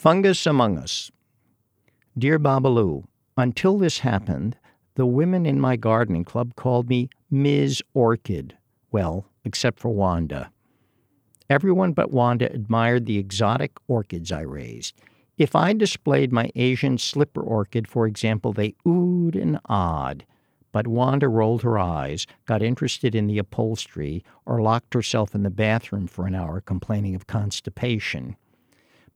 Fungus Among Us. Dear Babalu, until this happened, the women in my gardening club called me Ms. Orchid. Well, except for Wanda. Everyone but Wanda admired the exotic orchids I raised. If I displayed my Asian slipper orchid, for example, they oohed and awed. But Wanda rolled her eyes, got interested in the upholstery, or locked herself in the bathroom for an hour complaining of constipation.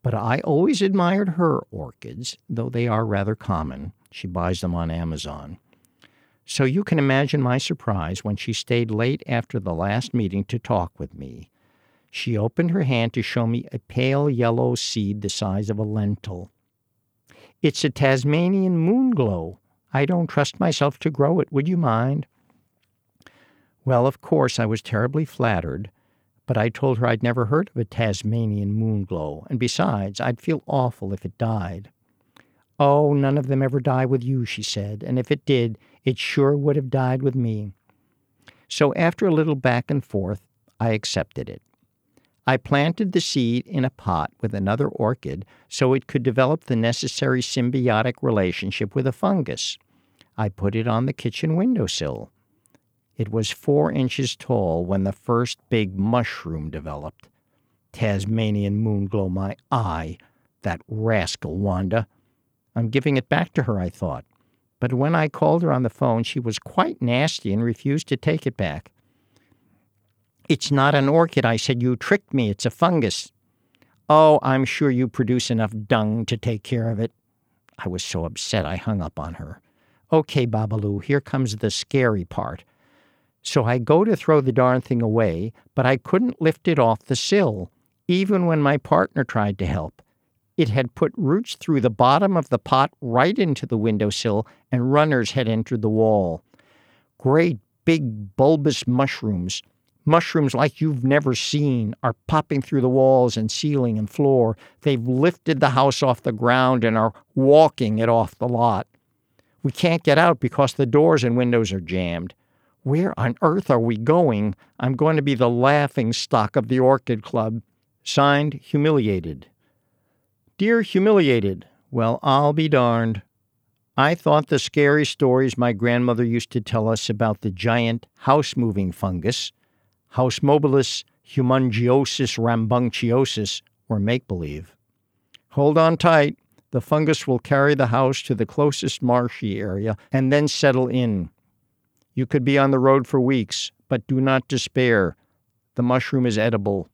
But I always admired her orchids, though they are rather common. She buys them on Amazon. So you can imagine my surprise when she stayed late after the last meeting to talk with me. She opened her hand to show me a pale yellow seed the size of a lentil. It's a Tasmanian moonglow. I don't trust myself to grow it. Would you mind? Well, of course, I was terribly flattered, but I told her I'd never heard of a Tasmanian moonglow, and besides, I'd feel awful if it died. Oh, none of them ever die with you, she said, and if it did, it sure would have died with me. So after a little back and forth, I accepted it. I planted the seed in a pot with another orchid so it could develop the necessary symbiotic relationship with a fungus. I put it on the kitchen windowsill. It was four inches tall when the first big mushroom developed. Tasmanian moonglow, my eye! That rascal, Wanda! I'm giving it back to her, I thought. But when I called her on the phone, she was quite nasty and refused to take it back. It's not an orchid, I said. You tricked me. It's a fungus. Oh, I'm sure you produce enough dung to take care of it. I was so upset I hung up on her. Okay, Babalu, here comes the scary part. So I go to throw the darn thing away, but I couldn't lift it off the sill, even when my partner tried to help. It had put roots through the bottom of the pot right into the windowsill, and runners had entered the wall. Great big bulbous mushrooms Mushrooms like you've never seen are popping through the walls and ceiling and floor. They've lifted the house off the ground and are walking it off the lot. We can't get out because the doors and windows are jammed. Where on earth are we going? I'm going to be the laughing stock of the Orchid Club. Signed, Humiliated. Dear Humiliated, well, I'll be darned. I thought the scary stories my grandmother used to tell us about the giant house moving fungus Hausmobilis humongiosus rambunctiosus, were make believe. Hold on tight. The fungus will carry the house to the closest marshy area and then settle in. You could be on the road for weeks, but do not despair. The mushroom is edible.